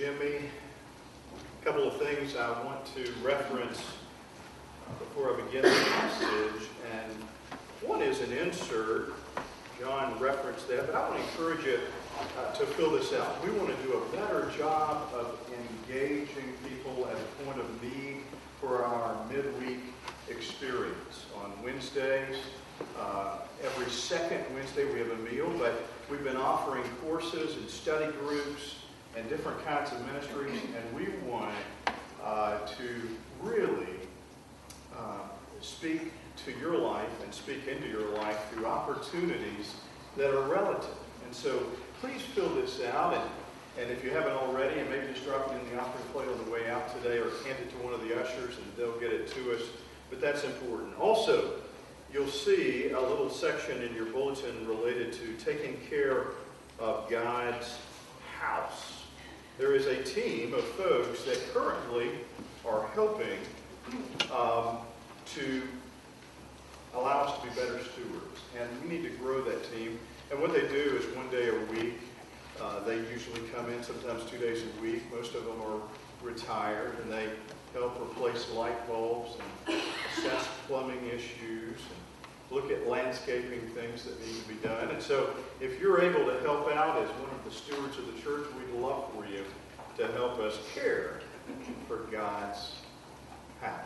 Jimmy. A couple of things I want to reference before I begin the message. And one is an insert. John referenced that, but I want to encourage you uh, to fill this out. We want to do a better job of engaging people at a point of need for our midweek experience. On Wednesdays, uh, every second Wednesday we have a meal, but we've been offering courses and study groups and different kinds of ministries, and we want uh, to really uh, speak to your life and speak into your life through opportunities that are relative. And so please fill this out, and, and if you haven't already, and maybe just drop it in the offering plate on the way out today, or hand it to one of the ushers, and they'll get it to us. But that's important. Also, you'll see a little section in your bulletin related to taking care of God's house. There is a team of folks that currently are helping um, to allow us to be better stewards. And we need to grow that team. And what they do is one day a week, uh, they usually come in sometimes two days a week. Most of them are retired, and they help replace light bulbs and assess plumbing issues and look at landscaping things that need to be done. And so if you're able to help out as one of the stewards of the church, we'd love for you to help us care for God's house.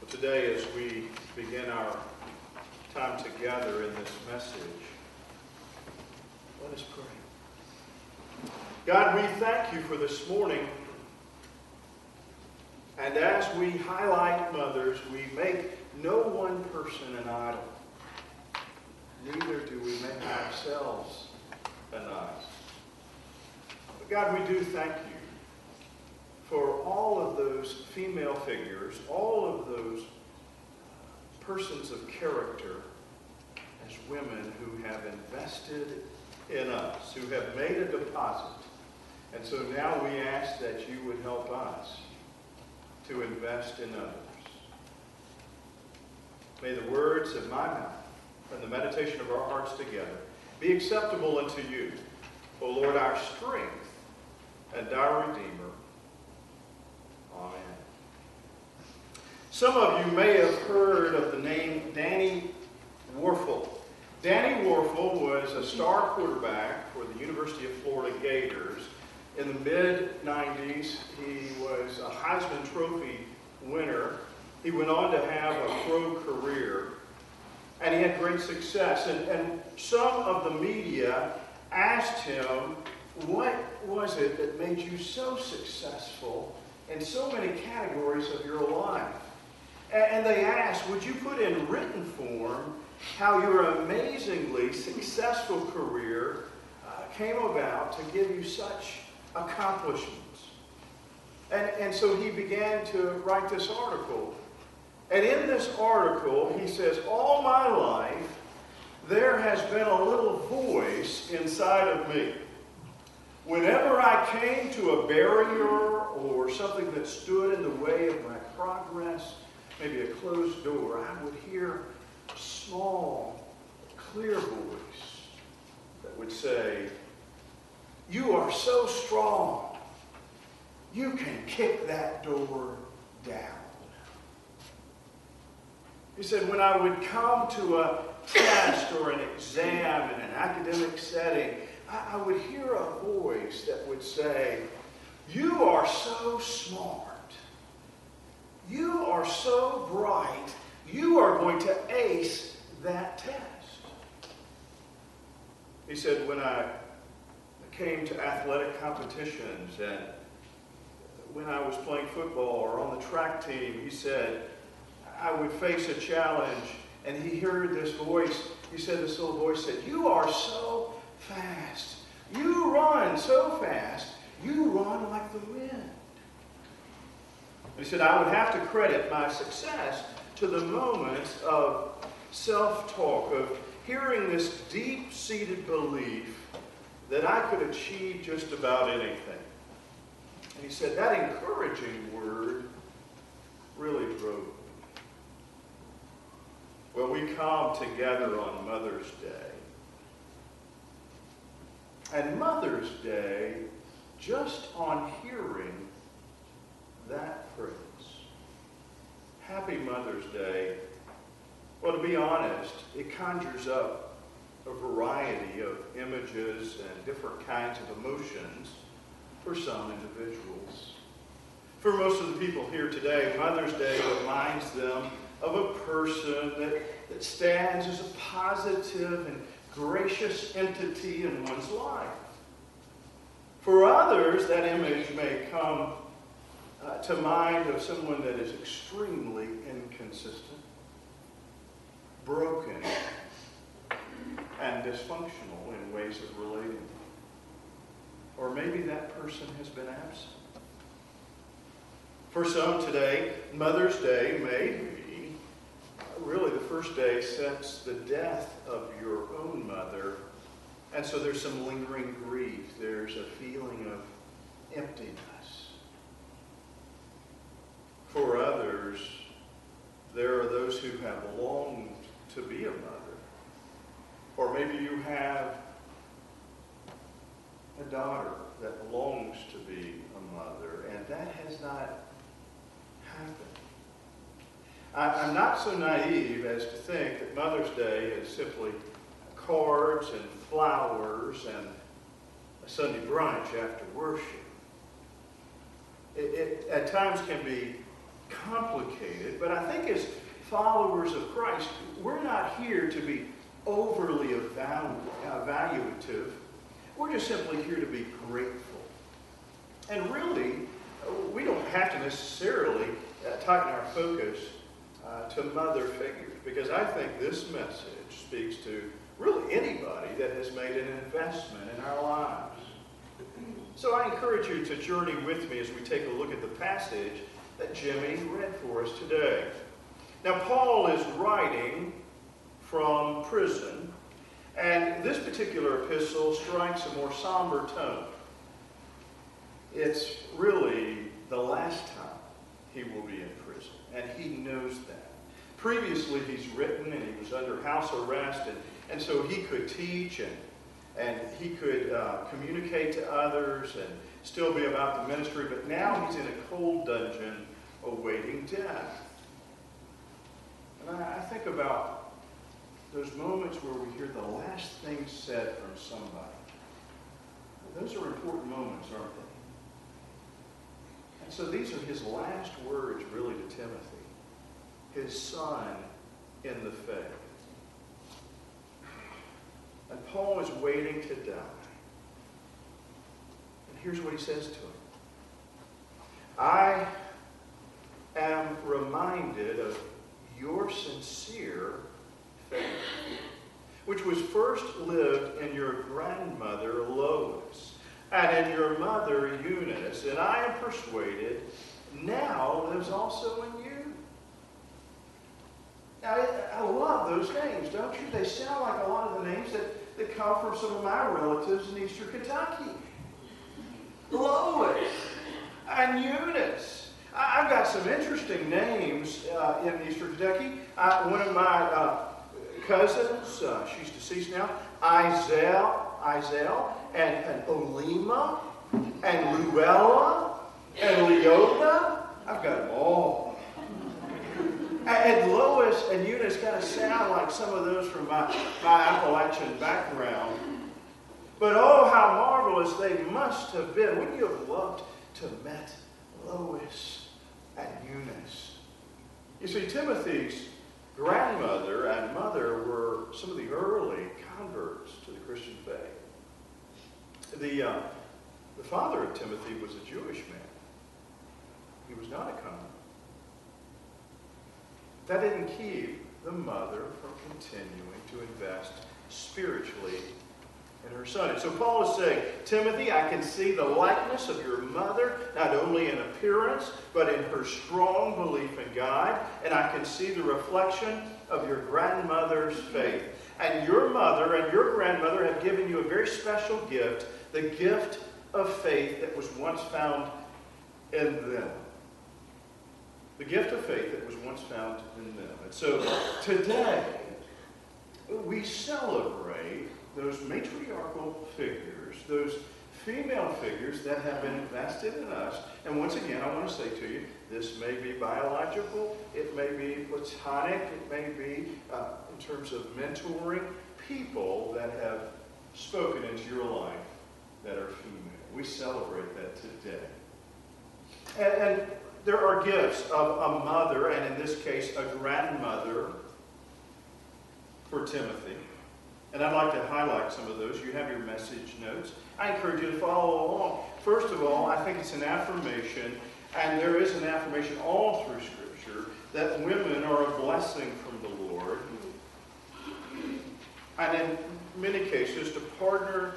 But today, as we begin our time together in this message, let us pray. God, we thank you for this morning. And as we highlight mothers, we make no one person an idol. Neither do we make ourselves an idol. But God, we do thank you for all of those female figures, all of those uh, persons of character as women who have invested in us, who have made a deposit. And so now we ask that you would help us to invest in others. May the words of my mouth and the meditation of our hearts together be acceptable unto you, O Lord, our strength and our Redeemer. Amen. Some of you may have heard of the name Danny Wuerffel. Danny Wuerffel was a star quarterback for the University of Florida Gators. In the mid-90s, he was a Heisman Trophy winner. He went on to have a pro career, and he had great success. And, and some of the media asked him, what was it that made you so successful in so many categories of your life? And they asked, would you put in written form how your amazingly successful career uh, came about to give you such accomplishments? And, and so he began to write this article. And in this article, he says, all my life, there has been a little voice inside of me. Whenever I came to a barrier or something that stood in the way of my progress, maybe a closed door, I would hear a small, clear voice that would say, You are so strong, you can kick that door down. He said, When I would come to a test or an exam in an academic setting, I, would hear a voice that would say, You are so smart. You are so bright. You are going to ace that test. He said, When I came to athletic competitions and when I was playing football or on the track team, he said, I would face a challenge and he heard this voice. He said, this little voice said, You are so fast. You run so fast. You run like the wind. He said, I would have to credit my success to the moments of self-talk, of hearing this deep-seated belief that I could achieve just about anything. And he said, that encouraging word really drove me. Well, we come together on Mother's Day And Mother's Day, just on hearing that phrase, Happy Mother's Day, well, to be honest, it conjures up a variety of images and different kinds of emotions for some individuals. For most of the people here today, Mother's Day reminds them of a person that, that stands as a positive and gracious entity in one's life. For others, that image may come uh, to mind of someone that is extremely inconsistent, broken, and dysfunctional in ways of relating. Or maybe that person has been absent. For some today, Mother's Day may be uh, really the first day since the death of your own mother. And so there's some lingering grief. There's a feeling of emptiness. For others, there are those who have longed to be a mother. Or maybe you have a daughter that longs to be a mother, and that has not happened. I, am not so naive as to think that Mother's Day is simply cards and flowers and a Sunday brunch after worship. It, it at times can be complicated, but I think as followers of Christ, we're not here to be overly evaluative. We're just simply here to be grateful. And really, we don't have to necessarily uh, tighten our focus uh, to mother figures because I think this message speaks to really anybody that has made an investment in our lives. So I encourage you to journey with me as we take a look at the passage that Jimmy read for us today. Now, Paul is writing from prison, and this particular epistle strikes a more somber tone. It's really the last time he will be in prison, and he knows that. Previously, he's written, and he was under house arrest, and, and so he could teach and and he could uh, communicate to others and still be about the ministry, but now he's in a cold dungeon awaiting death. And I, I think about those moments where we hear the last thing said from somebody. Those are important moments, aren't they? And so these are his last words, really, to Timothy, his son in the faith. And Paul is waiting to die. And here's what he says to him I am reminded of your sincere which was first lived in your grandmother Lois and in your mother Eunice, and I am persuaded now lives also in you. Now, I love those names, don't you? They sound like a lot of the names that, that come from some of my relatives in eastern Kentucky. Lois and Eunice I've got some interesting names uh, in Eastern Kentucky. Uh, one of my uh, cousins, uh, she's deceased now, Izell, Izell, and, and Olima, and Luella, and Leota. I've got them all. And Lois and Eunice kind of sound like some of those from my, my Appalachian background. But oh, how marvelous they must have been. Wouldn't you have loved to met Lois? and Eunice. You see, Timothy's grandmother and mother were some of the early converts to the Christian faith. The, uh, the father of Timothy was a Jewish man. He was not a convert. That didn't keep the mother from continuing to invest spiritually and her son. And so Paul is saying, Timothy, I can see the likeness of your mother, not only in appearance, but in her strong belief in God. And I can see the reflection of your grandmother's faith. And your mother and your grandmother have given you a very special gift, the gift of faith that was once found in them. The gift of faith that was once found in them. And so today, we celebrate those matriarchal figures those female figures that have been invested in us. And once again, I want to say to you, this may be biological, it may be platonic, it may be uh, in terms of mentoring people that have spoken into your life that are female. We celebrate that today. And, and there are gifts of a mother, and in this case, a grandmother for Timothy. And I'd like to highlight some of those. You have your message notes. I encourage you to follow along. First of all, I think it's an affirmation, and there is an affirmation all through Scripture, that women are a blessing from the Lord. And in many cases, to partner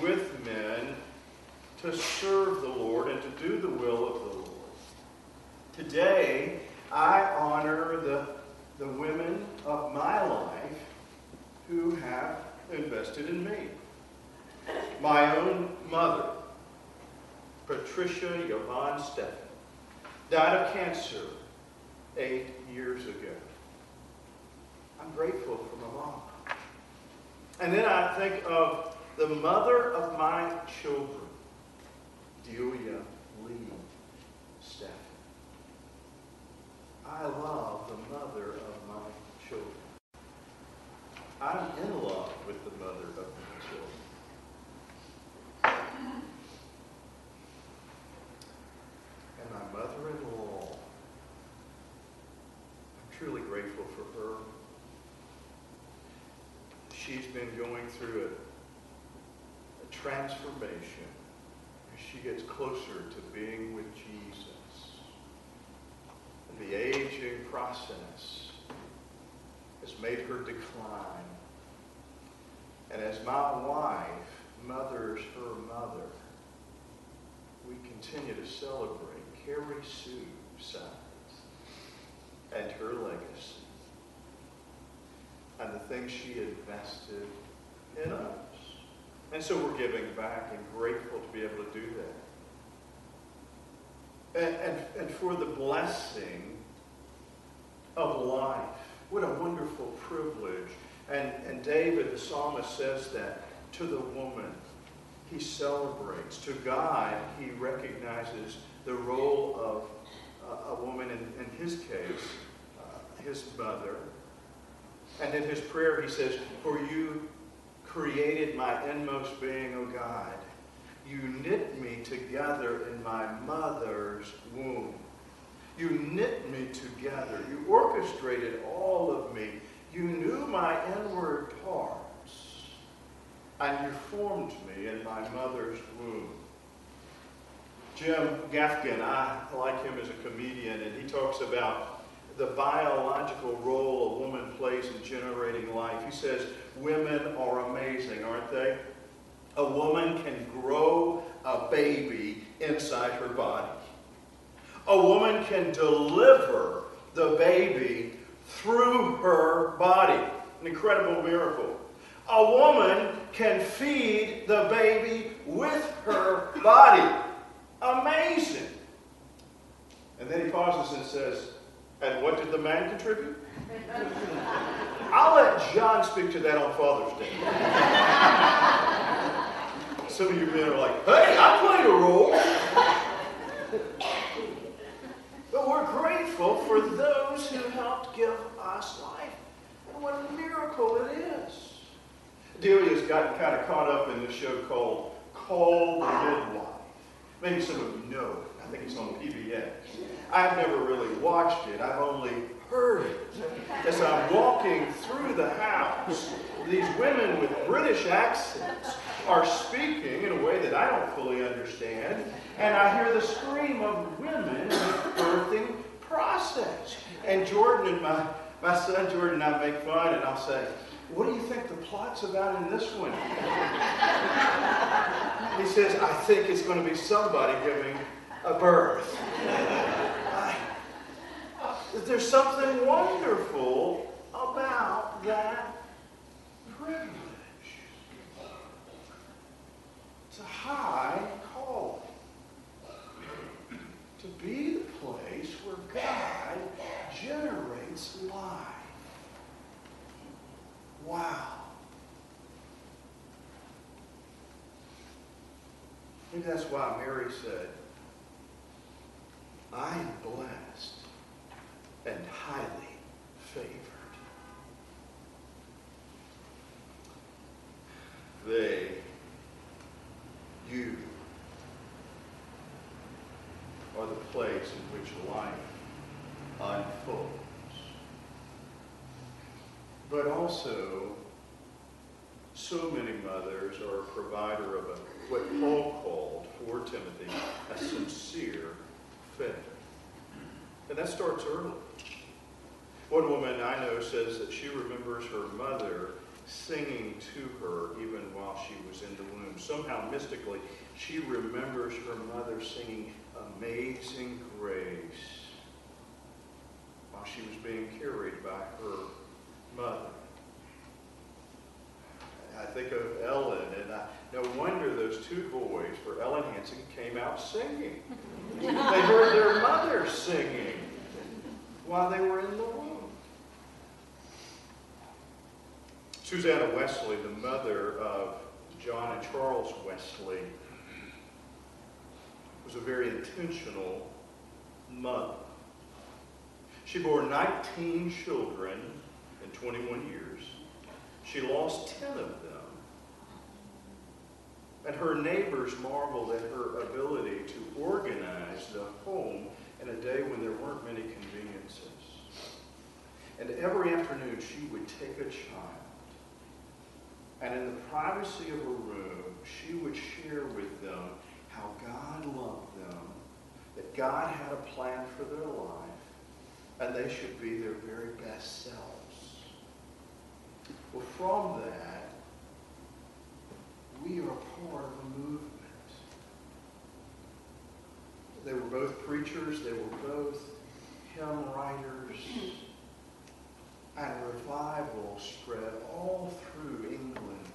with men to serve the Lord and to do the will of the Lord. Today, I honor the, the women of my life who have invested in me. My own mother, Patricia Yvonne Steffen, died of cancer eight years ago. I'm grateful for my mom. And then I think of the mother of my children, Delia Lee Steffen. I love the mother. I'm in love with the mother of my children. And my mother-in-law. I'm truly grateful for her. She's been going through a, a transformation as she gets closer to being with Jesus. And the aging process has made her decline. And as my wife mothers her mother, we continue to celebrate Carrie Sue Sides and her legacy and the things she invested in us. And so we're giving back and grateful to be able to do that. And, and, and for the blessing of life. What a wonderful privilege. And, and David, the psalmist, says that to the woman, he celebrates. To God, he recognizes the role of uh, a woman, in, in his case, uh, his mother. And in his prayer, he says, For you created my inmost being, O God. You knit me together in my mother's womb. You knit me together. You orchestrated all of me. You knew my inward parts. And you formed me in my mother's womb. Jim Gaffigan, I like him as a comedian, and he talks about the biological role a woman plays in generating life. He says, women are amazing, aren't they? A woman can grow a baby inside her body. A woman can deliver the baby through her body. An incredible miracle. A woman can feed the baby with her body. Amazing. And then he pauses and says, And what did the man contribute? I'll let John speak to that on Father's Day. Some of you men are like, Hey, I played a role. We're grateful for those who helped give us life. And what a miracle it is. Delia's gotten kind of caught up in this show called Call the Midwife. Maybe some of you know it. I think it's on PBS. I've never really watched it. I've only heard it. As I'm walking through the house, these women with British accents are speaking in a way that I don't fully understand. And I hear the scream of women in the birthing process. And Jordan and my, my son Jordan and I make fun, and I'll say, what do you think the plot's about in this one? he says, I think it's going to be somebody giving a birth. I, uh, there's something wonderful about that privilege. It's a high call to be the place where God generates life. Wow. Maybe that's why Mary said, I am blessed and highly favored. They, you, are the place in which life unfolds. But also, so many mothers are a provider of a, what Paul called for Timothy a sincere faith. And that starts early. One woman I know says that she remembers her mother singing to her even while she was in the womb. Somehow, mystically, she remembers her mother singing Amazing Grace while she was being carried by her mother. I think of Ellen, and I, no wonder those two boys for Ellen Hanson came out singing. they heard their mother singing while they were in the womb. Susanna Wesley, the mother of John and Charles Wesley, was a very intentional mother. She bore 19 children in 21 years. She lost 10 of them. And her neighbors marveled at her ability to organize the home in a day when there weren't many conveniences. And every afternoon she would take a child and in the privacy of her room, she would share with them how God loved them, that God had a plan for their life, and they should be their very best selves. Well, from that, we are a part of a movement. They were both preachers, they were both hymn writers, and revival spread all through England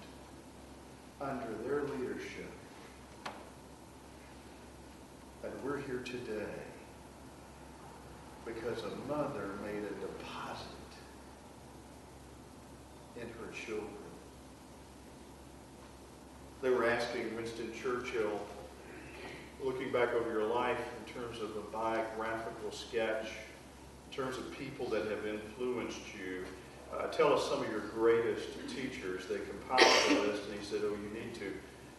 under their leadership. And we're here today because a mother made a deposit in her children. They were asking Winston Churchill, looking back over your life in terms of a biographical sketch, in terms of people that have influenced you, uh, tell us some of your greatest teachers. They compiled a list, and he said, oh, you need to.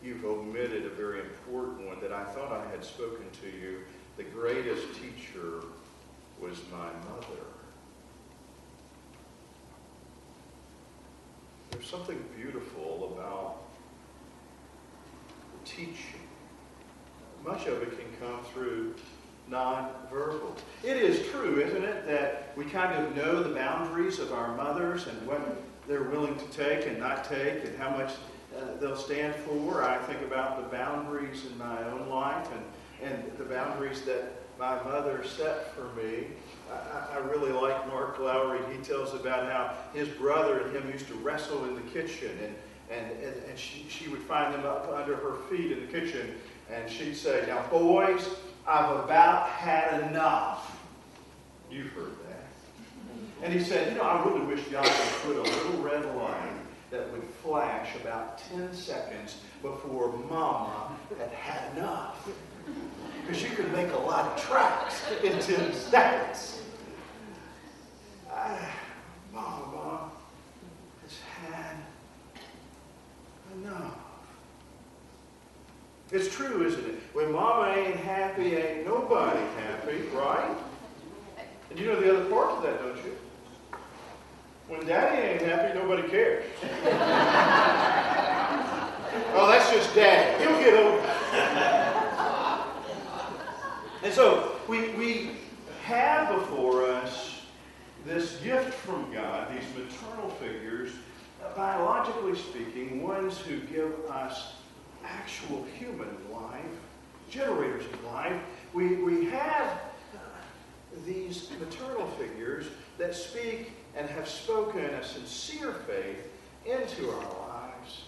You've omitted a very important one that I thought I had spoken to you. The greatest teacher was my mother. There's something beautiful about teaching. Much of it can come through nonverbal. It is true, isn't it, that we kind of know the boundaries of our mothers and what they're willing to take and not take and how much uh, they'll stand for. I think about the boundaries in my own life and, and the boundaries that my mother set for me. I, I really like Mark Lowry. He tells about how his brother and him used to wrestle in the kitchen and and, and, and she, she would find them up under her feet in the kitchen, and she'd say, Now, boys, I've about had enough. You've heard that. And he said, You know, I really wish God would put a little red light that would flash about 10 seconds before Mama had had enough. Because you could make a lot of tracks in 10 seconds. I, Mama has had enough. It's true, isn't it? When mama ain't happy, ain't nobody happy, right? And you know the other part of that, don't you? When daddy ain't happy, nobody cares. oh, that's just dad. He'll get over it. And so we, we have before us this gift from God, these maternal figures, biologically speaking, ones who give us actual human life, generators of life. We, we have uh, these maternal figures that speak and have spoken a sincere faith into our lives.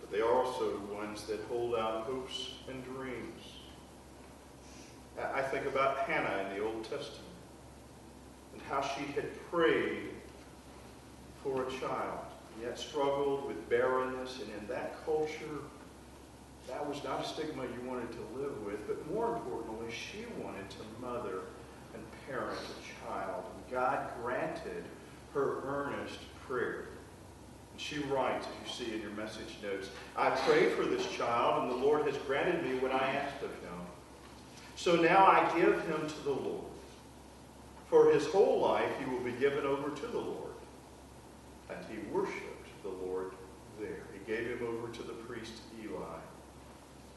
But they are also ones that hold out hopes and dreams. I think about Hannah in the Old Testament and how she had prayed for a child, yet struggled with barrenness, and in that culture, that was not a stigma you wanted to live with, but more importantly, she wanted to mother and parent a child. And God granted her earnest prayer. And she writes, as you see in your message notes, I prayed for this child, and the Lord has granted me what I asked of him. So now I give him to the Lord. For his whole life he will be given over to the Lord. And he worshiped the Lord there. He gave him over to the priest Eli,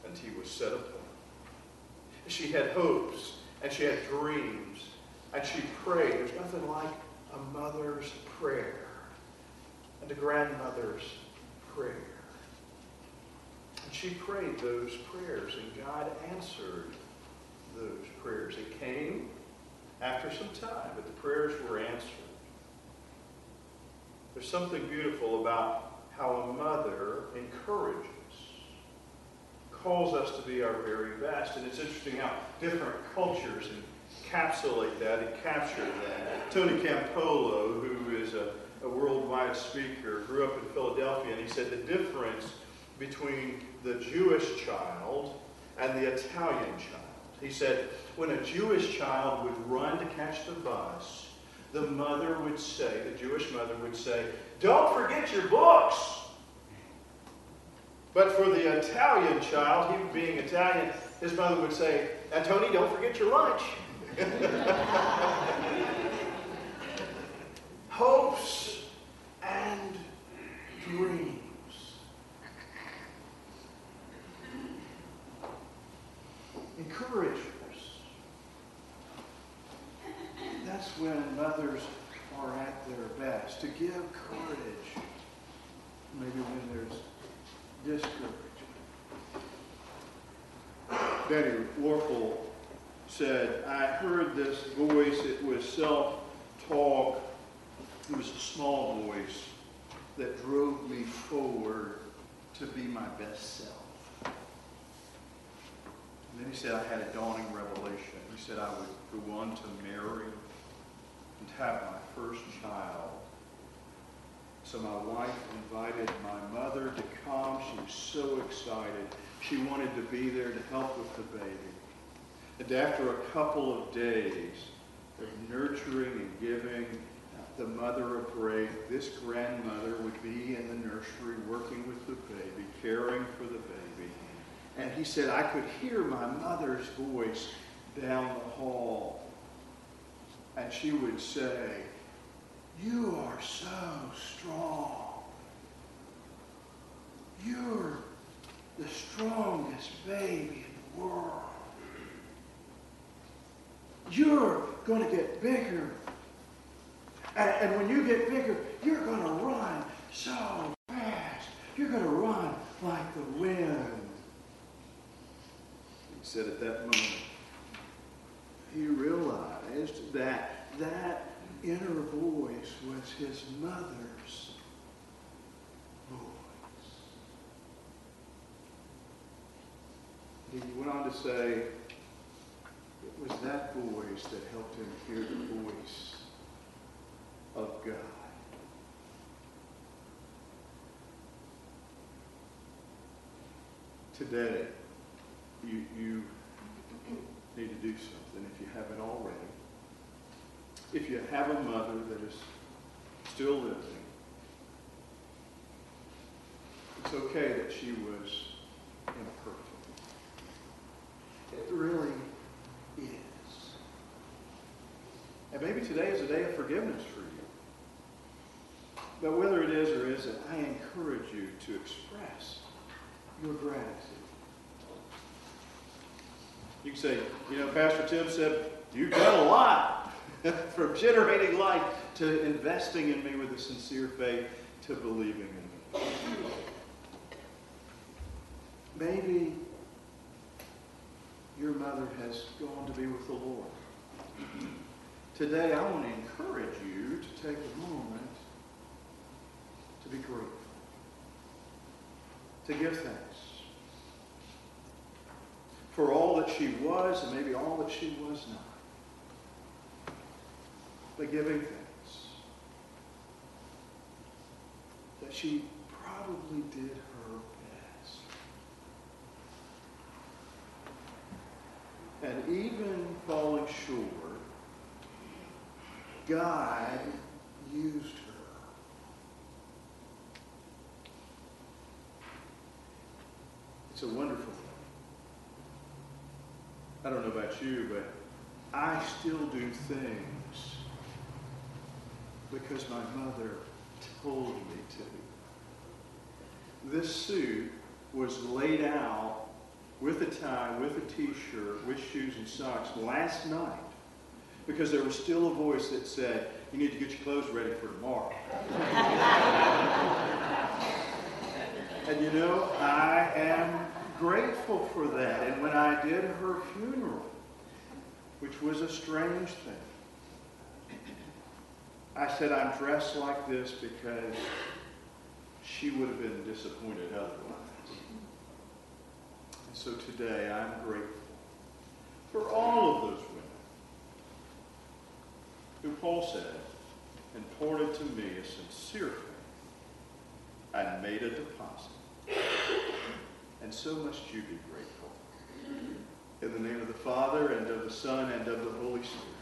and he was set apart. She had hopes, and she had dreams, and she prayed. There's nothing like a mother's prayer and a grandmother's prayer. And she prayed those prayers, and God answered those prayers. It came after some time, but the prayers were answered. There's something beautiful about how a mother encourages, calls us to be our very best. And it's interesting how different cultures and encapsulate that and capture that. Tony Campolo, who is a, a worldwide speaker, grew up in Philadelphia, and he said the difference between the Jewish child and the Italian child. He said, when a Jewish child would run to catch the bus, the mother would say, the Jewish mother would say, don't forget your books. But for the Italian child, he being Italian, his mother would say, now Tony, don't forget your lunch. Hopes and dreams. Encouragers. That's when mothers are at their best. To give courage. Maybe when there's discouragement. Danny Wuerffel said, I heard this voice. It was self-talk. It was a small voice that drove me forward to be my best self. And then he said, I had a dawning revelation. He said I would go on to marry and have my first child. So my wife invited my mother to come. She was so excited. She wanted to be there to help with the baby. And after a couple of days of nurturing and giving the mother a break, this grandmother would be in the nursery working with the baby, caring for the baby. And he said, I could hear my mother's voice down the hall. And she would say, You are so strong. You're the strongest baby in the world. You're going to get bigger. And, and when you get bigger, you're going to run so fast. You're going to run like the wind. He said at that moment, he realized that that inner voice was his mother's voice. He went on to say, it was that voice that helped him hear the voice of God. Today, you, you need to do something if you haven't already. If you have a mother that is still living, it's okay that she was imperfect. It really is. And maybe today is a day of forgiveness for you. But whether it is or isn't, I encourage you to express your gratitude. You can say, you know, Pastor Tim said, you've done a lot from generating life to investing in me with a sincere faith to believing in me. Maybe your mother has gone to be with the Lord. Today, I want to encourage you to take a moment to be grateful, to give thanks for all that she was and maybe all that she was not. But giving thanks that she probably did her best. And even falling short, God used her. It's a wonderful thing. I don't know about you, but I still do things because my mother told me to. This suit was laid out with a tie, with a t-shirt, with shoes and socks last night because there was still a voice that said, you need to get your clothes ready for tomorrow. and you know, I am grateful for that. And when I did her funeral, which was a strange thing, I said, I'm dressed like this because she would have been disappointed otherwise. So today I'm grateful for all of those women who Paul said imparted to me a sincere faith and made a deposit. And so must you be grateful. In the name of the Father, and of the Son, and of the Holy Spirit.